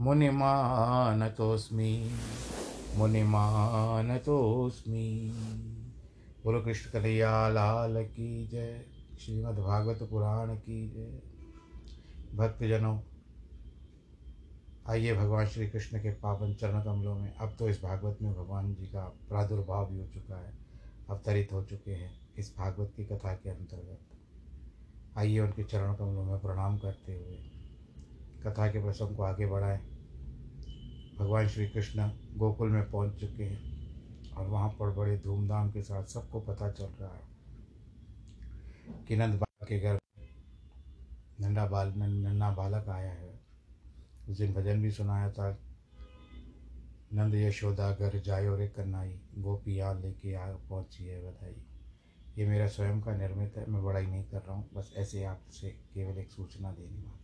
मुनिमानतोऽस्मि मुनिमानतोऽस्मि। बोलो कृष्ण कन्हैया लाल की जय। श्रीमद्भागवत पुराण की जय। भक्तजनों, आइए भगवान श्री कृष्ण के पावन चरण कमलों में। अब तो इस भागवत में भगवान जी का प्रादुर्भाव भी हो चुका है। अवतरित हो चुके हैं इस भागवत की कथा के अंतर्गत। आइए उनके चरण कमलों में प्रणाम करते हुए कथा के प्रसंग को आगे बढ़ाएँ। भगवान श्री कृष्ण गोकुल में पहुँच चुके हैं और वहाँ पर बड़े धूमधाम के साथ सबको पता चल रहा है कि नंद बाबा के घर नंदा बाल नन्ना बालक आया है। उस दिन भजन भी सुनाया था। नंद यशोदा घर जायो रे कन्नाई गोपियाँ लेके आ पहुँची है बधाई। ये मेरा स्वयं का निर्मित है, मैं बड़ाई नहीं कर रहा हूँ, बस ऐसे आपसे केवल एक सूचना देनी मात्र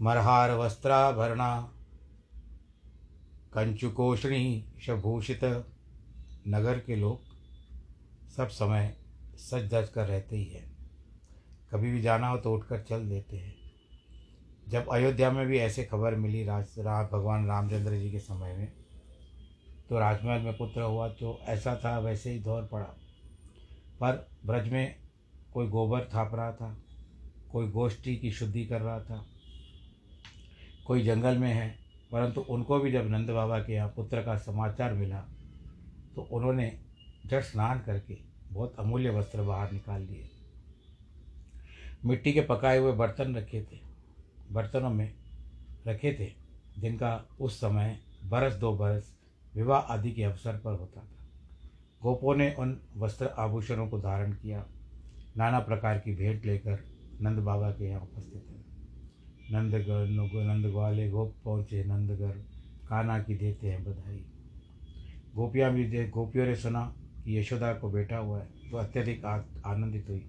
मरहार वस्त्राभरणा कंचुकोषणी शभूषित नगर के लोग सब समय सज धज कर रहते ही हैं। कभी भी जाना हो तो उठकर चल देते हैं। जब अयोध्या में भी ऐसे खबर मिली राज, राम, भगवान रामचंद्र जी के समय में तो राजमहल में पुत्र हुआ तो ऐसा था, वैसे ही दौर पड़ा। पर ब्रज में कोई गोबर थाप रहा था, कोई गोष्ठी की शुद्धि कर रहा था कोई जंगल में है, परंतु उनको भी जब नंद बाबा के यहाँ पुत्र का समाचार मिला तो उन्होंने जट स्नान करके बहुत अमूल्य वस्त्र बाहर निकाल लिए। मिट्टी के पकाए हुए बर्तन रखे थे, बर्तनों में रखे थे, जिनका उस समय बरस दो बरस विवाह आदि के अवसर पर होता था। गोपों ने उन वस्त्र आभूषणों को धारण किया, नाना प्रकार की भेंट लेकर नंद बाबा के यहाँ उपस्थित है नंदगढ़ नंद ग्वाले गोप पहुँचे, नंदगढ़। काना की देते हैं बधाई। गोपियाँ भी दे, गोपियों ने सुना कि यशोदा को बेटा हुआ है। तो अत्यधिक आनंदित हुई।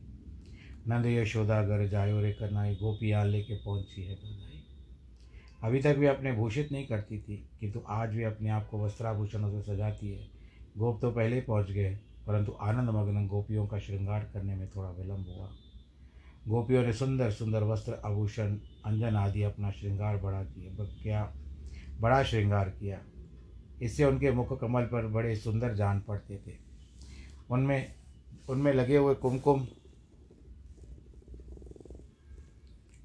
नंद यशोदा घर जायो रे करनाई गोपियाँ लेके पहुँची है बधाई। अभी तक भी अपने भूषित नहीं करती थी, किंतु तो आज भी अपने आप को वस्त्राभूषणों से सजाती है। गोप तो पहले ही पहुँच गए, परंतु आनंद मग्न गोपियों का श्रृंगार करने में थोड़ा विलम्ब हुआ। गोपियों ने सुंदर सुंदर वस्त्र, आभूषण, अंजन आदि अपना श्रृंगार बढ़ा दिए क्या? बड़ा श्रृंगार किया। इससे उनके मुख कमल पर बड़े सुंदर जान पड़ते थे। उनमें उनमें लगे हुए कुमकुम,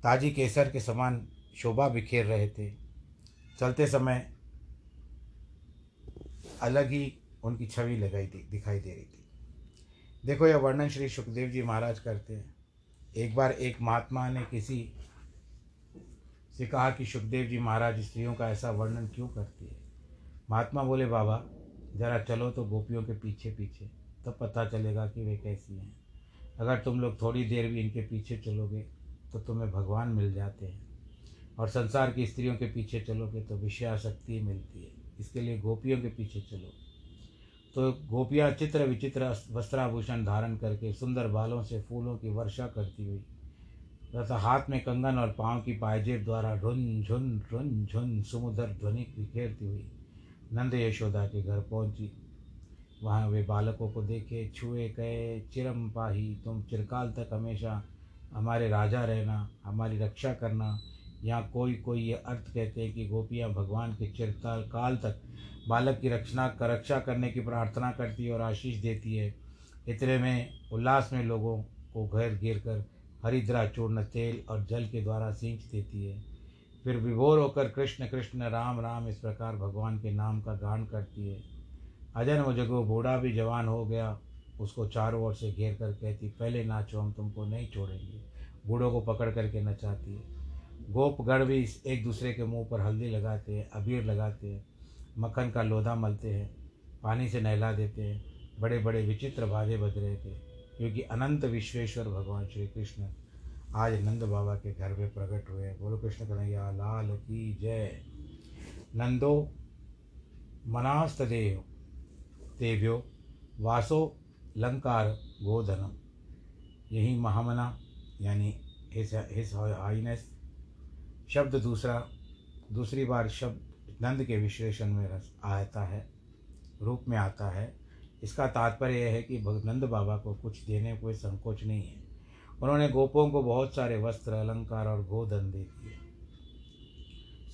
ताजी केसर के समान शोभा बिखेर रहे थे। चलते समय अलग ही उनकी छवि लगाई दिखाई दे रही थी। देखो, यह वर्णन श्री सुखदेव जी महाराज करते हैं। एक बार एक महात्मा ने किसी से कहा कि सुखदेव जी महाराज, स्त्रियों का ऐसा वर्णन क्यों करती है? महात्मा बोले, बाबा, जरा चलो तो गोपियों के पीछे पीछे, तब पता चलेगा कि वे कैसी हैं। अगर तुम लोग थोड़ी देर भी इनके पीछे चलोगे तो तुम्हें भगवान मिल जाते हैं। और संसार की स्त्रियों के पीछे चलोगे तो विषयाशक्ति मिलती है। इसके लिए गोपियों के पीछे चलो। तो गोपियाँ चित्र विचित्र वस्त्राभूषण धारण करके सुंदर बालों से फूलों की वर्षा करती हुई, तथा हाथ में कंगन और पाँव की पायजेब द्वारा ढुन झुन ढुन झुन सुमुदर ध्वनि बिखेरती हुई नंद यशोदा के घर पहुँची। वहाँ वे बालकों को देखे, छुए, कहे, चिरम पाही, तुम चिरकाल तक हमेशा हमारे राजा रहना, हमारी रक्षा करना यहाँ कोई कोई ये अर्थ कहते हैं कि गोपियाँ भगवान के चिरकाल काल तक बालक की रक्षणा रक्षा करने की प्रार्थना करती है और आशीष देती है। इतने में उल्लास में लोगों को घर घेर कर हरिद्रा चूर्ण तेल और जल के द्वारा सींच देती है। फिर विभोर होकर कृष्ण कृष्ण राम राम इस प्रकार भगवान के नाम का गान करती है। अजन वो जगो बूढ़ा भी जवान हो गया, उसको चारों ओर से घेर कर कहती, पहले नाचो, हम तुमको नहीं छोड़ेंगे। बूढ़ों को पकड़ करके नचाती है। गोपगढ़ भी एक दूसरे के मुँह पर हल्दी लगाते हैं, अबीर लगाते हैं, मक्खन का लोधा मलते हैं, पानी से नहला देते हैं बड़े बड़े विचित्र बाजे बज रहे थे, क्योंकि अनंत विश्वेश्वर भगवान श्री कृष्ण आज नंद बाबा के घर में प्रकट हुए बोलो कृष्ण कन्हैया, लाल की जय। नंदो, मनास्त मनास्तदेव देव्यो, वासो, लंकार, गोधनम। यही महामना, यानी हिस हिस हाइनेस शब्द दूसरा, दूसरी बार शब्द नंद के विश्लेषण में आता है, रूप में आता है। इसका तात्पर्य यह है कि नंद बाबा को कुछ देने कोई संकोच नहीं है। उन्होंने गोपों को बहुत सारे वस्त्र, अलंकार और गोधन दे दिए।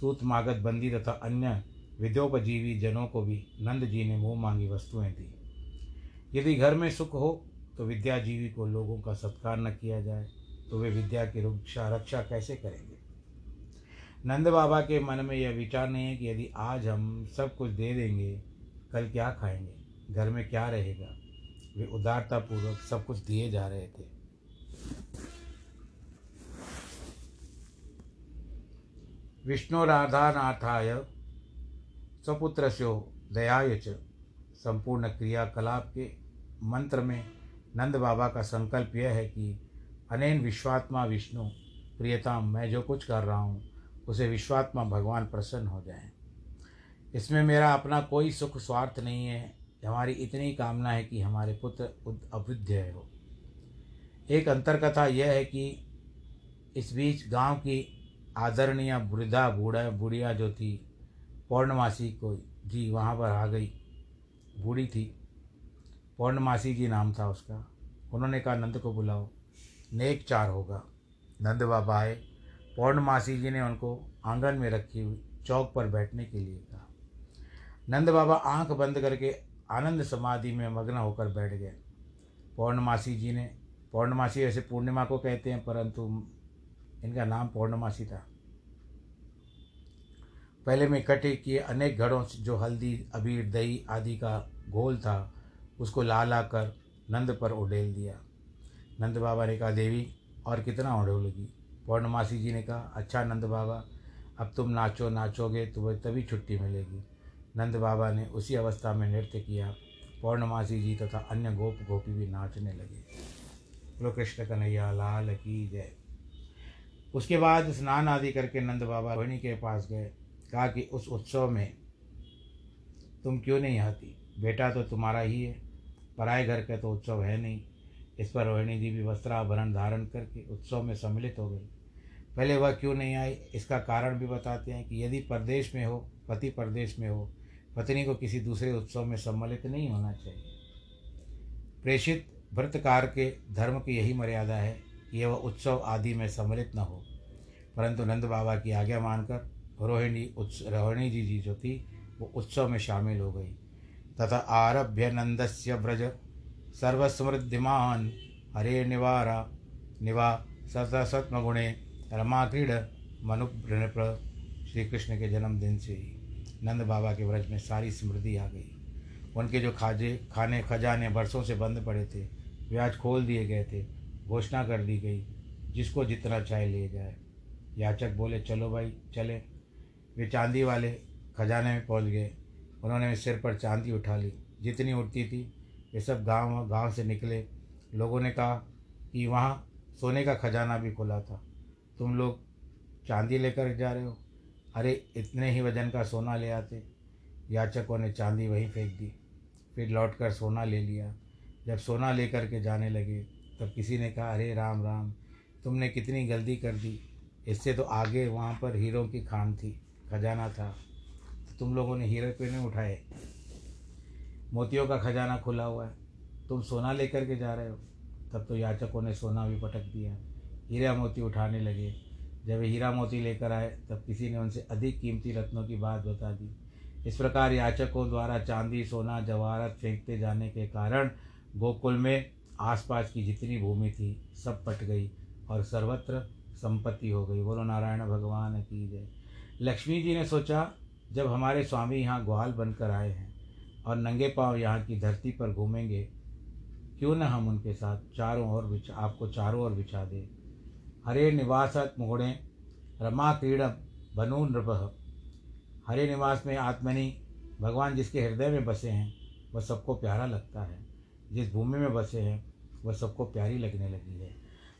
सूत मागत बंदी तथा अन्य विद्योपजीवी जनों को भी नंद जी ने मुँह मांगी वस्तुएँ दी। यदि घर में सुख हो तो विद्याजीवी को लोगों का सत्कार न किया जाए तो वे विद्या की रक्षा रक्षा कैसे करेंगे? नंद बाबा के मन में यह विचार नहीं है कि यदि आज हम सब कुछ दे देंगे, कल क्या खाएँगे? घर में क्या रहेगा? वे उदारतापूर्वक सब कुछ दिए जा रहे थे। विष्णु राधानाथाय स्वपुत्र से दयाय च। संपूर्ण क्रियाकलाप के मंत्र में नंद बाबा का संकल्प यह है कि अनेन विश्वात्मा विष्णु, प्रियताम, मैं जो कुछ कर रहा हूँ उसे विश्वात्मा भगवान प्रसन्न हो जाए। इसमें मेरा अपना कोई सुख स्वार्थ नहीं है। हमारी इतनी कामना है कि हमारे पुत्र अवृद्ध हो एक अंतर कथा यह है कि इस बीच गाँव की आदरणीय वृद्धा बूढ़ा बुढ़िया जो थी, पौर्णमासी को जी वहाँ पर आ गई। बूढ़ी थी। पौर्णमासी जी नाम था उसका। उन्होंने कहा, नंद को बुलाओ। नेक चार होगा। नंद बाबा आए। पौर्णमासी जी ने उनको आँगन में रखी हुई चौक पर बैठने के लिए कहा। नंद बाबा आँख बंद करके आनंद समाधि में मग्न होकर बैठ गए। पौर्णमासी जी ने, पौर्णमासी ऐसे पूर्णिमा को कहते हैं, परंतु इनका नाम पौर्णमासी था। पहले में इकट्ठे किए अनेक घड़ों से जो हल्दी, अबीर, दही आदि का घोल था, उसको ला ला कर नंद पर उडेल दिया। नंद बाबा ने कहा, देवी, और कितना उड़ोलेगी पौर्णमासी जी ने कहा अच्छा नंद बाबा, अब तुम नाचो, नाचोगे तुम्हें तभी छुट्टी मिलेगी। नंद बाबा ने उसी अवस्था में नृत्य किया। पौर्णमासी जी तथा अन्य गोप गोपी भी नाचने लगे। बोलो कृष्ण कन्हैया, लाल की जय। उसके बाद स्नान आदि करके नंद बाबा रोहिणी के पास गए। कहा कि, उस उत्सव में तुम क्यों नहीं आती? बेटा तो तुम्हारा ही है, पराए घर का तो उत्सव है नहीं। इस पर रोहिणी भी वस्त्राभरण धारण करके उत्सव में सम्मिलित हो गई। पहले वह क्यों नहीं आई इसका कारण भी बताते हैं कि यदि परदेश में हो, पति परदेश में हो, पत्नी को किसी दूसरे उत्सव में सम्मिलित नहीं होना चाहिए। प्रेषित व्रतकार के धर्म की यही मर्यादा है कि वह उत्सव आदि में सम्मिलित न हो। परंतु नंद बाबा की आज्ञा मानकर रोहिणी उत्स रोहिणी जी जी जो थी, वो उत्सव में शामिल हो गई। तथा आरभ्य नंदस्य व्रज सर्वसमृद्धिमान। हरे निवारा, निवा सतसत्मगुणे रमा क्रीड मनुप्र श्री कृष्ण के जन्मदिन से ही नंद बाबा के व्रज में सारी स्मृति आ गई। उनके जो खाजे, खाने, खजाने बरसों से बंद पड़े थे, वे आज खोल दिए गए थे, घोषणा कर दी गई, जिसको जितना चाहे ले जाए। याचक बोले, चलो भाई, चले। वे चांदी वाले खजाने में पहुँच गए। उन्होंने सिर पर चांदी उठा ली। जितनी उठती थी वे सब गाँव गाँव से निकले। लोगों ने कहा कि वहाँ सोने का खजाना भी खुला था। तुम लोग चांदी लेकर जा रहे हो? अरे, इतने ही वज़न का सोना ले आते। याचकों ने चांदी वहीं फेंक दी। फिर लौट कर सोना ले लिया। जब सोना लेकर के जाने लगे, तब किसी ने कहा, अरे, राम राम, तुमने कितनी गलती कर दी। इससे तो आगे वहाँ पर हीरों की खान थी, खजाना था। तो तुम लोगों ने हीरे क्यों नहीं उठाए? मोतियों का खजाना खुला हुआ है। तुम सोना लेकर के जा रहे हो। तब तो याचकों ने सोना भी पटक दिया। हीरा मोती उठाने लगे। जब हीरा मोती लेकर आए, तब किसी ने उनसे अधिक कीमती रत्नों की बात बता दी। इस प्रकार याचकों द्वारा चांदी, सोना, जवाहरत फेंकते जाने के कारण गोकुल में आसपास की जितनी भूमि थी, सब पट गई और सर्वत्र संपत्ति हो गई। बोलो, नारायण भगवान की जय। लक्ष्मी जी ने सोचा, जब हमारे स्वामी यहाँ ग्वाल बनकर आए हैं और नंगे पाँव यहाँ की धरती पर घूमेंगे, क्यों न हम उनके साथ चारों ओर बिछा आपको चारों ओर बिछा दें। हरे निवासत मुगुणे रमा क्रीड़ बनु नृप। हरे निवास में आत्मनि, भगवान जिसके हृदय में बसे हैं, वह सबको प्यारा लगता है। जिस भूमि में बसे हैं, वह सबको प्यारी लगने लगी है।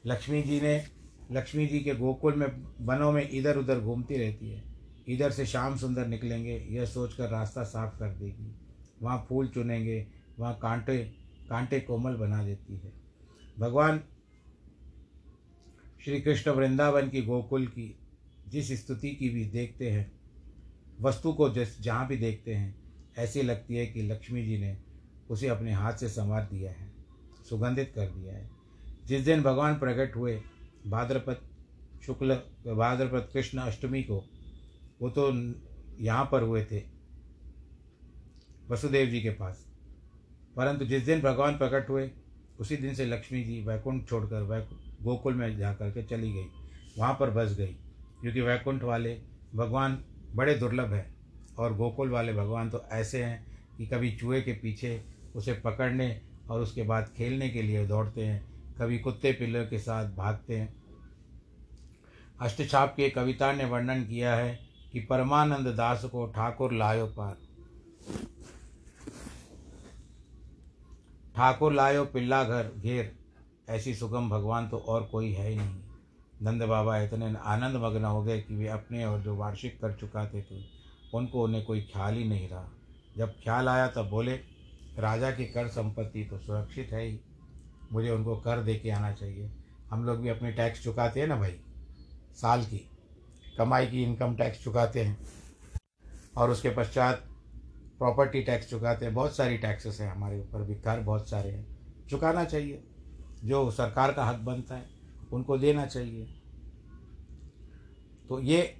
लक्ष्मी जी ने, लक्ष्मी जी के गोकुल में, वनों में इधर उधर घूमती रहती है। इधर से शाम सुंदर निकलेंगे, यह सोचकर रास्ता साफ़ कर देगी। वहाँ फूल चुनेंगे, वहाँ कांटे कांटे कोमल बना देती है। भगवान श्री कृष्ण वृंदावन की गोकुल की जिस स्तुति की भी देखते हैं, वस्तु को जिस, जहाँ भी देखते हैं, ऐसी लगती है कि लक्ष्मी जी ने उसे अपने हाथ से संवार दिया है, सुगंधित कर दिया है। जिस दिन भगवान प्रकट हुए, भाद्रपद शुक्ल, भाद्रपद कृष्ण अष्टमी को, वो तो यहाँ पर हुए थे। वसुदेव जी के पास। परंतु जिस दिन भगवान प्रकट हुए, उसी दिन से लक्ष्मी जी वैकुंठ छोड़कर वैकुंठ गोकुल में जा कर के चली गई। वहाँ पर बस गई, क्योंकि वैकुंठ वाले भगवान बड़े दुर्लभ हैं और गोकुल वाले भगवान तो ऐसे हैं कि कभी चूहे के पीछे उसे पकड़ने और उसके बाद खेलने के लिए दौड़ते हैं, कभी कुत्ते पिल्लों के साथ भागते हैं। अष्टछाप के कविता ने वर्णन किया है कि परमानंद दास को ठाकुर लायो पार। ठाकुर लायो पिल्ला घर, घेर। ऐसी सुगम भगवान तो और कोई है ही नहीं। नंद बाबा इतने आनंद मग्न हो गए कि वे अपने और जो वार्षिक कर चुकाते थे, उनको उन्हें कोई ख्याल ही नहीं रहा। जब ख्याल आया तब बोले, राजा की कर संपत्ति तो सुरक्षित है ही। मुझे उनको कर दे के आना चाहिए। हम लोग भी अपने टैक्स चुकाते हैं ना भाई? साल की। कमाई की इनकम टैक्स चुकाते हैं। और उसके पश्चात प्रॉपर्टी टैक्स चुकाते हैं, बहुत सारी टैक्सेस हैं हमारे ऊपर भी, कर बहुत सारे हैं। चुकाना चाहिए, जो सरकार का हक बनता है, उनको देना चाहिए। तो ये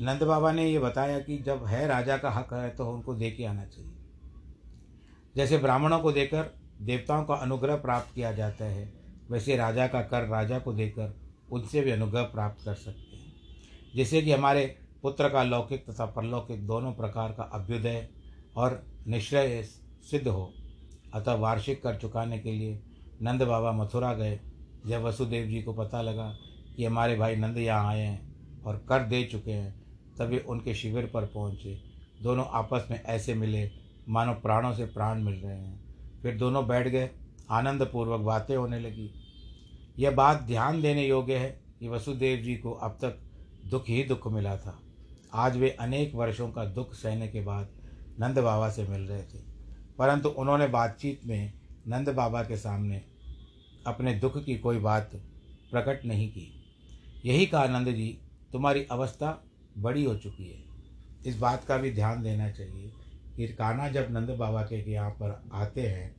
नंद बाबा ने ये बताया कि जब है राजा का हक है तो उनको दे के आना चाहिए। जैसे ब्राह्मणों को देकर देवताओं का अनुग्रह प्राप्त किया जाता है, वैसे राजा का कर राजा को देकर उनसे भी अनुग्रह प्राप्त कर सकते हैं। जैसे कि हमारे पुत्र का लौकिक तथा परलौकिक दोनों प्रकार का अभ्युदय और निश्चय सिद्ध हो। अतः वार्षिक कर चुकाने के लिए नंद बाबा मथुरा गए। जब वसुदेव जी को पता लगा कि हमारे भाई नंद यहाँ आए हैं और कर दे चुके हैं, तभी उनके शिविर पर पहुँचे। दोनों आपस में ऐसे मिले, मानो प्राणों से प्राण मिल रहे हैं। फिर दोनों बैठ गए। आनंद पूर्वक बातें होने लगी। यह बात ध्यान देने योग्य है कि वसुदेव जी को अब तक दुख ही दुख मिला था। आज वे अनेक वर्षों का दुख सहने के बाद नंद बाबा से मिल रहे थे। परंतु उन्होंने बातचीत में नंद बाबा के सामने अपने दुख की कोई बात प्रकट नहीं की। यही कहा नंद जी, तुम्हारी अवस्था बड़ी हो चुकी है। इस बात का भी ध्यान देना चाहिए कि कान्हा जब नंद बाबा के यहाँ पर आते हैं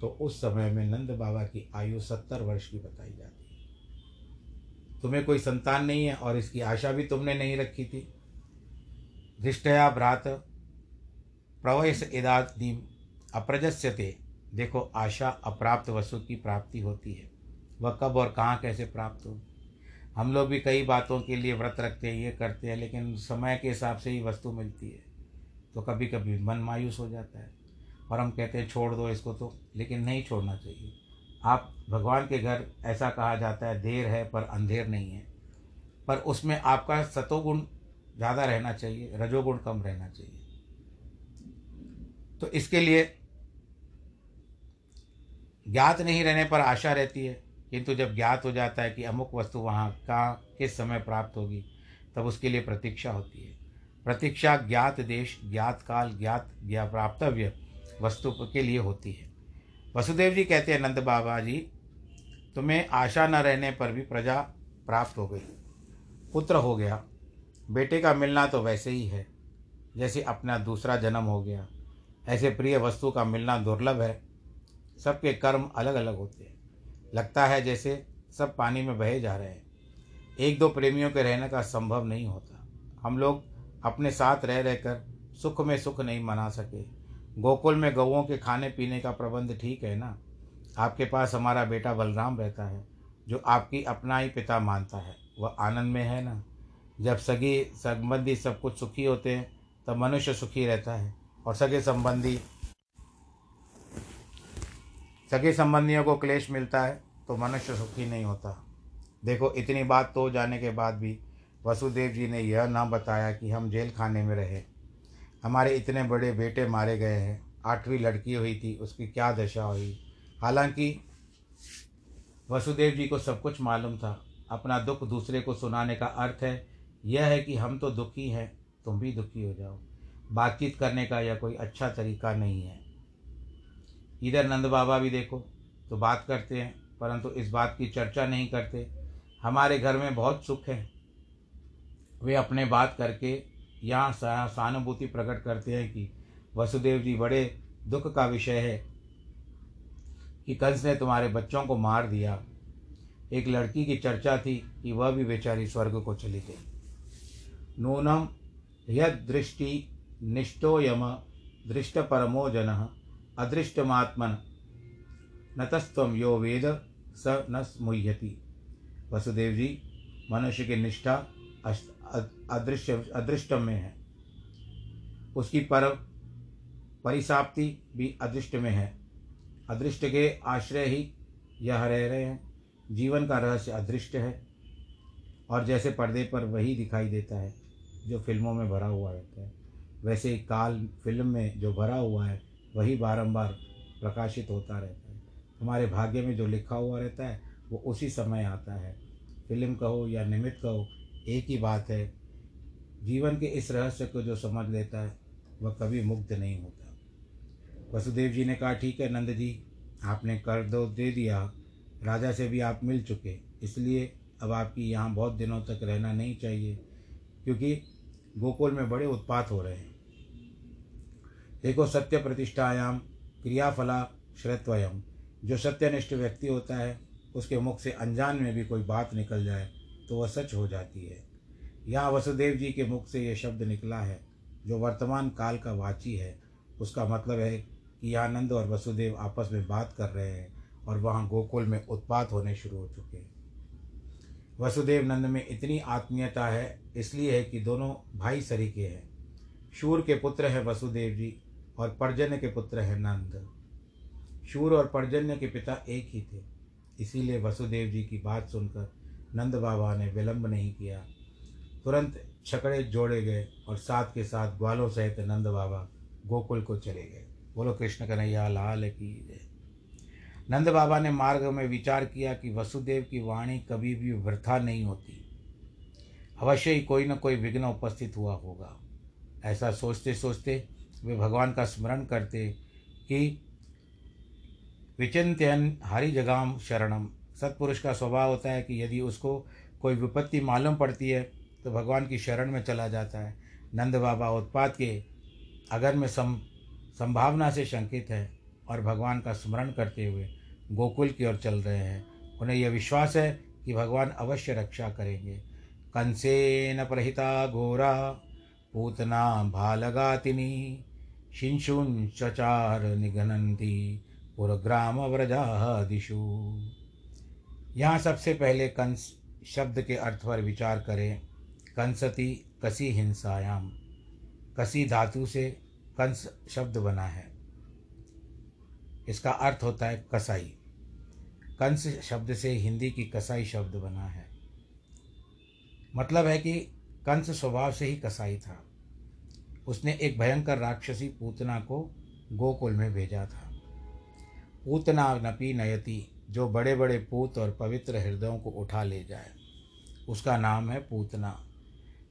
तो उस समय में नंद बाबा की आयु सत्तर वर्ष की बताई जाती है। तुम्हें कोई संतान नहीं है और इसकी आशा भी तुमने नहीं रखी थी। धृष्टया भ्रात, प्रवयस इदादीम अप्रजस्यते। देखो, आशा अप्राप्त वस्तु की प्राप्ति होती है। वह कब और कहाँ कैसे प्राप्त हो? हम लोग भी कई बातों के लिए व्रत रखते हैं, ये करते हैं, लेकिन समय के हिसाब से ही वस्तु मिलती है। तो कभी कभी मन मायूस हो जाता है। और हम कहते हैं, छोड़ दो इसको तो लेकिन नहीं छोड़ना चाहिए। आप भगवान के घर ऐसा कहा जाता है, देर है पर अंधेर नहीं है। पर उसमें आपका सतोगुण ज़्यादा रहना चाहिए, रजोगुण कम रहना चाहिए। तो इसके लिए ज्ञात नहीं रहने पर आशा रहती है, किंतु जब ज्ञात हो जाता है कि अमुक वस्तु वहाँ कहाँ, किस समय प्राप्त होगी, तब उसके लिए प्रतीक्षा होती है। प्रतीक्षा ज्ञात देश, ज्ञात काल, ज्ञात ज्ञा प्राप्तव्य वस्तु के लिए होती है। वसुदेव जी कहते हैं, नंद बाबा जी, तुम्हें आशा न रहने पर भी प्रजा प्राप्त हो गई। पुत्र हो गया, बेटे का मिलना तो वैसे ही है, जैसे अपना दूसरा जन्म हो गया। ऐसे प्रिय वस्तु का मिलना दुर्लभ है, सबके कर्म अलग अलग होते हैं। लगता है जैसे सब पानी में बहे जा रहे हैं। एक दो प्रेमियों के रहने का संभव नहीं होता। हम लोग अपने साथ रह रहकर सुख में सुख नहीं मना सके। गोकुल में गौओं के खाने पीने का प्रबंध ठीक है ना? आपके पास हमारा बेटा बलराम रहता है, जो आपकी अपना ही पिता मानता है। वह आनंद में है ना? जब सगी संबंधी सब कुछ सुखी होते हैं, तब मनुष्य सुखी रहता है। और सगे संबंधी, सगे संबंधियों को क्लेश मिलता है तो मनुष्य सुखी नहीं होता। देखो, इतनी बात तो जाने के बाद भी वसुदेव जी ने यह ना बताया कि हम जेल खाने में रहे। हमारे इतने बड़े बेटे मारे गए हैं। आठवीं लड़की हुई थी, उसकी क्या दशा हुई? हालाँकि वसुदेव जी को सब कुछ मालूम था। अपना दुख दूसरे को सुनाने का अर्थ है, यह है कि हम तो दुखी हैं, तुम भी दुखी हो जाओ। बातचीत करने का यह कोई अच्छा तरीका नहीं है। इधर नंद बाबा भी देखो तो बात करते हैं, परंतु इस बात की चर्चा नहीं करते। हमारे घर में बहुत सुख है। वे अपने बात करके यहाँ सहानुभूति प्रकट करते हैं कि वसुदेव जी, बड़े दुख का विषय है कि कंस ने तुम्हारे बच्चों को मार दिया। एक लड़की की चर्चा थी कि वह भी बेचारी स्वर्ग को चली गई। नूनम यह दृष्टि निष्ठो यम दृष्ट परमो जन अदृष्टमात्मन नतस्व यो वेद स न स्मुह्यति। वसुदेव जी, मनुष्य की निष्ठा अदृश्य अदृष्ट में है। उसकी पर, परिसाप्ति भी अदृष्ट में है। अदृष्ट के आश्रय ही यह रह रहे हैं। जीवन का रहस्य अदृष्ट है। और जैसे पर्दे पर वही दिखाई देता है, जो फ़िल्मों में भरा हुआ रहता है, वैसे ही काल फ़िल्म में जो भरा हुआ है, वही बारंबार प्रकाशित होता रहता है। हमारे भाग्य में जो लिखा हुआ रहता है, वो उसी समय आता है। फ़िल्म कहो या निमित्त कहो, एक ही बात है जीवन के इस रहस्य को जो समझ लेता है, वह कभी मुक्त नहीं होता। वसुदेव जी ने कहा, ठीक है नंद जी, आपने कर दो, दे दिया। राजा से भी आप मिल चुके, इसलिए अब आपकी यहाँ बहुत दिनों तक रहना नहीं चाहिए, क्योंकि गोकुल में बड़े उत्पात हो रहे हैं। देखो, सत्य प्रतिष्ठायाम क्रियाफला श्रत्वयम। जो सत्यनिष्ठ व्यक्ति होता है, उसके मुख से अनजान में भी कोई बात निकल जाए तो वह सच हो जाती है। यहाँ वसुदेव जी के मुख से यह शब्द निकला है, जो वर्तमान काल का वाची है, उसका मतलब है कि यहाँ नंद और वसुदेव आपस में बात कर रहे हैं और वहाँ गोकुल में उत्पात होने शुरू हो चुके हैं। वसुदेव नंद में इतनी आत्मीयता है, इसलिए है कि दोनों भाई सरीके हैं। शूर के पुत्र हैं वसुदेव जी और पर्जन्य के पुत्र हैं नंद। शूर और पर्जन्य के पिता एक ही थे। इसीलिए वसुदेव जी की बात सुनकर नंद बाबा ने विलंब नहीं किया। तुरंत छकड़े जोड़े गए और साथ के साथ ग्वालों सहित नंद बाबा गोकुल को चले गए। बोलो, कृष्ण कन्हैया, लाल की जय। नंद बाबा ने मार्ग में विचार किया कि वसुदेव की वाणी कभी भी वृथा नहीं होती। अवश्य ही कोई न कोई विघ्न उपस्थित हुआ होगा। ऐसा सोचते सोचते वे भगवान का स्मरण करते कि विचिंत्यन हरि जगाम शरणम। सत्पुरुष का स्वभाव होता है कि यदि उसको कोई विपत्ति मालूम पड़ती है तो भगवान की शरण में चला जाता है। नंद बाबा उत्पाद के अगर में सम संभावना से शंकित है और भगवान का स्मरण करते हुए गोकुल की ओर चल रहे हैं, उन्हें यह विश्वास है कि भगवान अवश्य रक्षा करेंगे। कंसेन प्रहिता घोरा, पूतना भालगातिनी शिंशुन चचार निघनंती पुरग्राम व्रजा दिशु यहाँ सबसे पहले कंस शब्द के अर्थ पर विचार करें। कंसती कसी हिंसायाम। कसी धातु से कंस शब्द बना है। इसका अर्थ होता है कसाई। कंस शब्द से हिंदी की कसाई शब्द बना है। मतलब है कि कंस स्वभाव से ही कसाई था। उसने एक भयंकर राक्षसी पूतना को गोकुल में भेजा था। पूतना नपी नयति, जो बड़े बड़े पूत और पवित्र हृदयों को उठा ले जाए। उसका नाम है पूतना।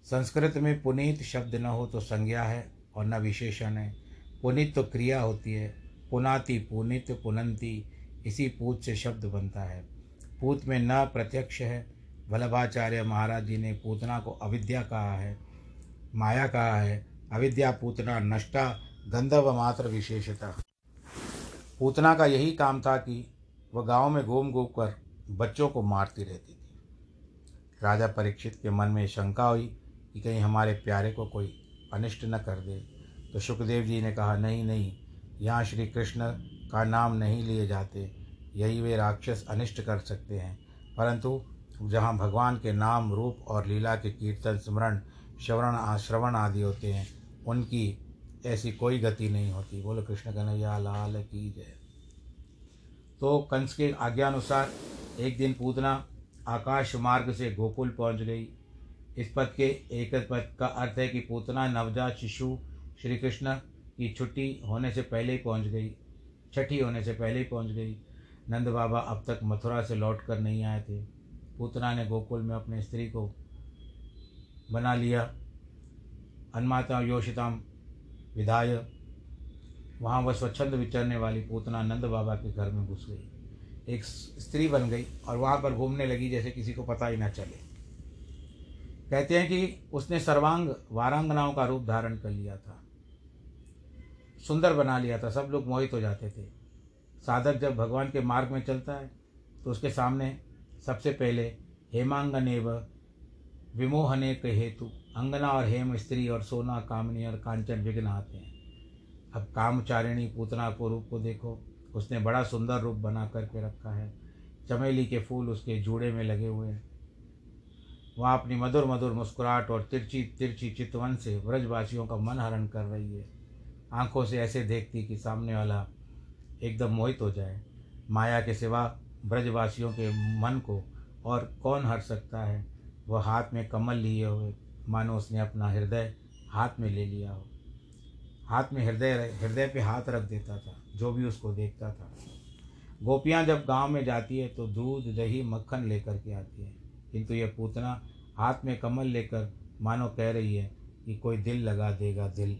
संस्कृत में पुनीत शब्द न हो तो संज्ञा है और न विशेषण है। पुनित तो क्रिया होती है। पुनाति पुनित पुनंती, इसी पूत से शब्द बनता है। पूत में न प्रत्यक्ष है। वल्लभाचार्य महाराज जी ने पूतना को अविद्या कहा है, माया कहा है। अविद्या, पूतना, नष्टा, गंधर्व मात्र विशेषता। पूतना का यही काम था कि वह गाँव में घूम घूम कर बच्चों को मारती रहती थी। राजा परीक्षित के मन में शंका हुई कि कहीं हमारे प्यारे को कोई अनिष्ट न कर दे। तो सुखदेव जी ने कहा, नहीं नहीं, यहाँ श्री कृष्ण का नाम नहीं लिए जाते। यही वे राक्षस अनिष्ट कर सकते हैं। परंतु जहाँ भगवान के नाम, रूप और लीला के कीर्तन, स्मरण, श्रवण श्रवण आदि होते हैं, उनकी ऐसी कोई गति नहीं होती। बोलो, कृष्ण कन्हैया, लाल की जय। तो कंस के आज्ञानुसार एक दिन पूतना आकाश मार्ग से गोकुल पहुँच गई। इस पद के एक पद का अर्थ है कि पूतना नवजात शिशु श्री कृष्ण की छुट्टी होने से पहले ही पहुँच गई, छठी होने से पहले ही पहुँच गई। नंद बाबा अब तक मथुरा से लौट कर नहीं आए थे। पूतना ने गोकुल में अपने स्त्री को बना लिया। अन्माता योषिताम विधाय। वहाँ वह स्वच्छंद विचरने वाली पूतना नंद बाबा के घर में घुस गई। एक स्त्री बन गई और वहाँ पर घूमने लगी जैसे किसी को पता ही ना चले। कहते हैं कि उसने सर्वांग वारांगनाओं का रूप धारण कर लिया था। सुंदर बना लिया था। सब लोग मोहित हो जाते थे। साधक जब भगवान के मार्ग में चलता है तो उसके सामने सबसे पहले हेमांगने व विमोहने के हेतु अंगना और हेम स्त्री और सोना, कामनी और कांचन विघ्न आते हैं। अब कामचारिणी पूतना को रूप को देखो। उसने बड़ा सुंदर रूप बना करके रखा है। चमेली के फूल उसके जूड़े में लगे हुए हैं। वहाँ अपनी मधुर मधुर मुस्कुराहट और तिरछी तिरछी चितवन से व्रजवासियों का मन हरण कर रही है। आँखों से ऐसे देखती कि सामने वाला एकदम मोहित हो जाए। माया के सिवा ब्रजवासियों के मन को और कौन हर सकता है? वह हाथ में कमल लिए हुए, मानो उसने अपना हृदय हाथ में ले लिया हो। हाथ में हृदय हृदय पे हाथ रख देता था, जो भी उसको देखता था। गोपियाँ जब गाँव में जाती है तो दूध, दही, मक्खन लेकर के आती है। किंतु यह पूतना हाथ में कमल लेकर मानो कह रही है कि कोई दिल लगा देगा दिल।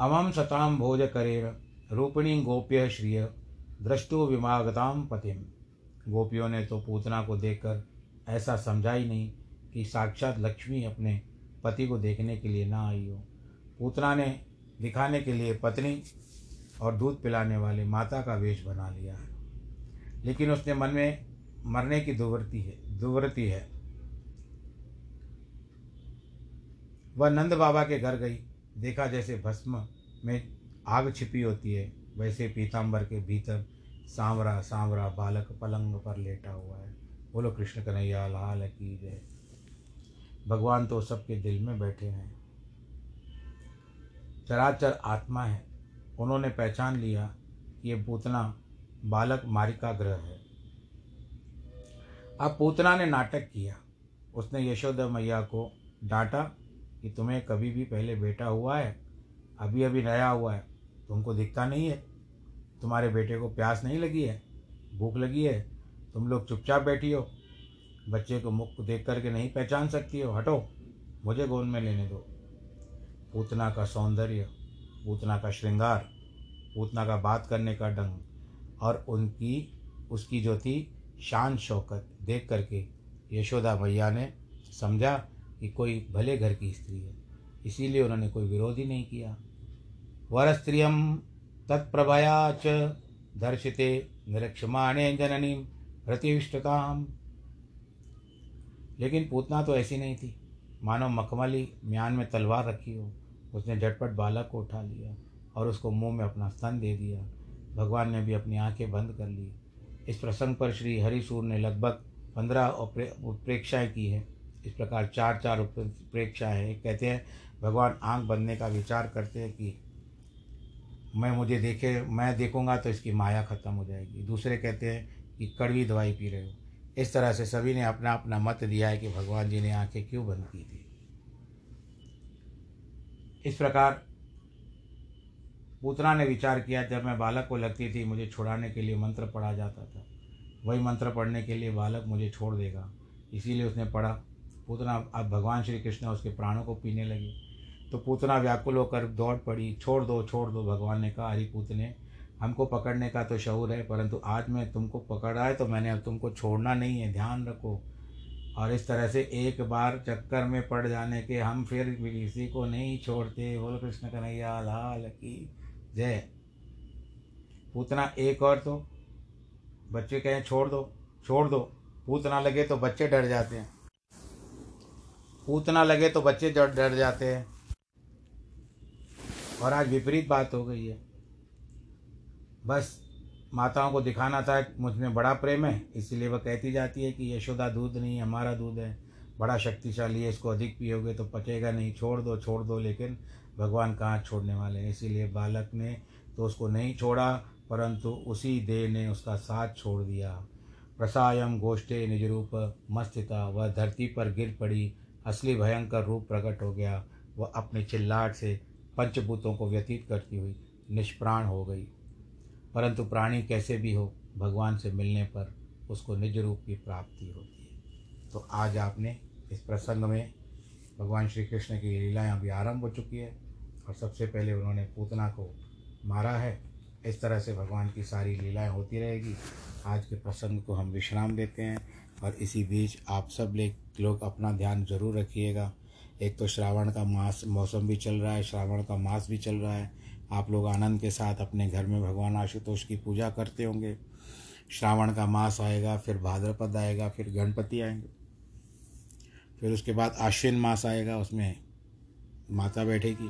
अमम सताम भोज करेर, रूपिणी गोप्य श्रिय दृष्टु विमागताम पतिम। गोपियों ने तो पूतना को देखकर ऐसा समझा ही नहीं कि साक्षात लक्ष्मी अपने पति को देखने के लिए ना आई हो। पूतना ने दिखाने के लिए पत्नी और दूध पिलाने वाले माता का वेश बना लिया। है लेकिन उसने मन में मरने की दुर्वृत्ति है दुर्वृत्ति है। वह नंद बाबा के घर गई, देखा जैसे भस्म में आग छिपी होती है, वैसे पीताम्बर के भीतर सांवरा सांवरा बालक पलंग पर लेटा हुआ है। बोलो, कृष्ण कन्हैया, लाल की जय। भगवान तो सबके दिल में बैठे हैं। चराचर आत्मा है। उन्होंने पहचान लिया कि ये पूतना बालक मारिका ग्रह है। अब पूतना ने नाटक किया। उसने यशोदा मैया को डांटा कि तुम्हें कभी भी पहले बेटा हुआ है, अभी अभी नया हुआ है, तुमको दिखता नहीं है, तुम्हारे बेटे को प्यास नहीं लगी है, भूख लगी है, तुम लोग चुपचाप बैठी हो, बच्चे को मुख देख करके नहीं पहचान सकती हो, हटो, मुझे गोद में लेने दो। पूतना का सौंदर्य, पूतना का श्रृंगार, पूतना का बात करने का ढंग और उनकी, उसकी जो थी शान शौकत। देख करके यशोदा मैया ने समझा कि कोई भले घर की स्त्री है, इसीलिए उन्होंने कोई विरोध ही नहीं किया। वर स्त्रियम तत्प्रभया च दर्शिते निरक्षमाणे जननी प्रतिष्ठताम। लेकिन पूतना तो ऐसी नहीं थी। मानो मखमली म्यान में तलवार रखी हो, उसने झटपट बालक को उठा लिया और उसको मुँह में अपना स्तन दे दिया। भगवान ने भी अपनी आँखें बंद कर ली। इस प्रसंग पर श्री हरिसूर ने लगभग पंद्रह उत्प्रेक्षाएँ की हैं। इस प्रकार चार चार उत्प्रेक्षाएँ हैं कहते हैं, भगवान आँख बंदने का विचार करते हैं कि मैं मुझे देखे, मैं देखूँगा तो इसकी माया खत्म हो जाएगी। दूसरे कहते हैं कि कड़वी दवाई पी रहे हो। इस तरह से सभी ने अपना अपना मत दिया है कि भगवान जी ने आँखें क्यों बंद की थी। इस प्रकार पूतना ने विचार किया, जब मैं बालक को लगती थी, मुझे छुड़ाने के लिए मंत्र पढ़ा जाता था। वही मंत्र पढ़ने के लिए बालक मुझे छोड़ देगा। इसीलिए उसने पढ़ा। पूतना अब भगवान श्री कृष्ण उसके प्राणों को पीने लगे। तो पूतना व्याकुल होकर दौड़ पड़ी। छोड़ दो छोड़ दो, भगवान ने कहा। हरिपूत ने, हमको पकड़ने का तो शौर है, परंतु आज मैं तुमको पकड़ा है तो मैंने अब तुमको छोड़ना नहीं है। ध्यान रखो। और इस तरह से एक बार चक्कर में पड़ जाने के हम फिर किसी को नहीं छोड़ते। बोल, कृष्ण कन्हैया, लाल की जय पूतना एक और तो। बच्चे कहें, छोड़ दो छोड़ दो। पूतना लगे तो बच्चे डर जाते हैं। पूतना लगे तो बच्चे डर जाते हैं। और आज विपरीत बात हो गई है। बस माताओं को दिखाना था, मुझमें बड़ा प्रेम है। इसीलिए वह कहती जाती है कि यशोदा दूध नहीं हमारा दूध है। बड़ा शक्तिशाली है, इसको अधिक पियोगे तो पचेगा नहीं। छोड़ दो छोड़ दो, लेकिन भगवान कहाँ छोड़ने वाले हैं? इसीलिए बालक ने तो उसको नहीं छोड़ा, परंतु उसी देह ने उसका साथ छोड़ दिया। प्रसायम गोष्ठे निज रूप मस्तिता, वह धरती पर गिर पड़ी, असली भयंकर रूप प्रकट हो गया। वह अपने चिल्लाट से पंचभूतों को व्यतीत करती हुई निष्प्राण हो गई। परंतु प्राणी कैसे भी हो, भगवान से मिलने पर उसको निज रूप की प्राप्ति होती है। तो आज आपने इस प्रसंग में भगवान श्री कृष्ण की लीलाएँ अभी आरंभ हो चुकी है। और सबसे पहले उन्होंने पूतना को मारा है। इस तरह से भगवान की सारी लीलाएँ होती रहेगी। आज के प्रसंग को हम विश्राम देते हैं और इसी बीच आप सब लोग अपना ध्यान ज़रूर रखिएगा। एक तो श्रावण का मास मौसम भी चल रहा है, श्रावण का मास भी चल रहा है। आप लोग आनंद के साथ अपने घर में भगवान आशुतोष की पूजा करते होंगे। श्रावण का मास आएगा, फिर भाद्रपद आएगा, फिर गणपति आएँगे। फिर उसके बाद आश्विन मास आएगा, उसमें माता बैठेगी।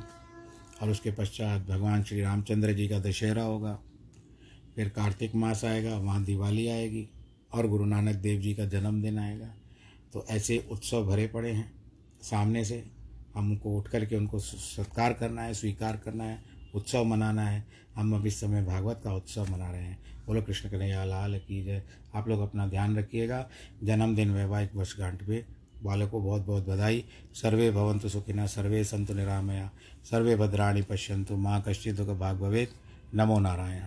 और उसके पश्चात भगवान श्री रामचंद्र जी का दशहरा होगा। फिर कार्तिक मास आएगा, वहाँ दिवाली आएगी और गुरु नानक देव जी का जन्मदिन आएगा। तो ऐसे उत्सव भरे पड़े हैं। सामने से हमको उठ करके उनको सत्कार करना है, स्वीकार करना है, उत्सव मनाना है। हम अब इस समय भागवत का उत्सव मना रहे हैं। बोलो, कृष्ण कन्हैया, लाल की जय। आप लोग अपना ध्यान रखिएगा। जन्मदिन वैवाहिक वर्षगांठ पे बालक को बहुत बहुत बधाई। सर्वे भवंतु सुखिना, सर्वे संतु निरामया। सर्वे भद्राणी पश्यंतु माँ कश्चित भाग भवेद नमो नारायण।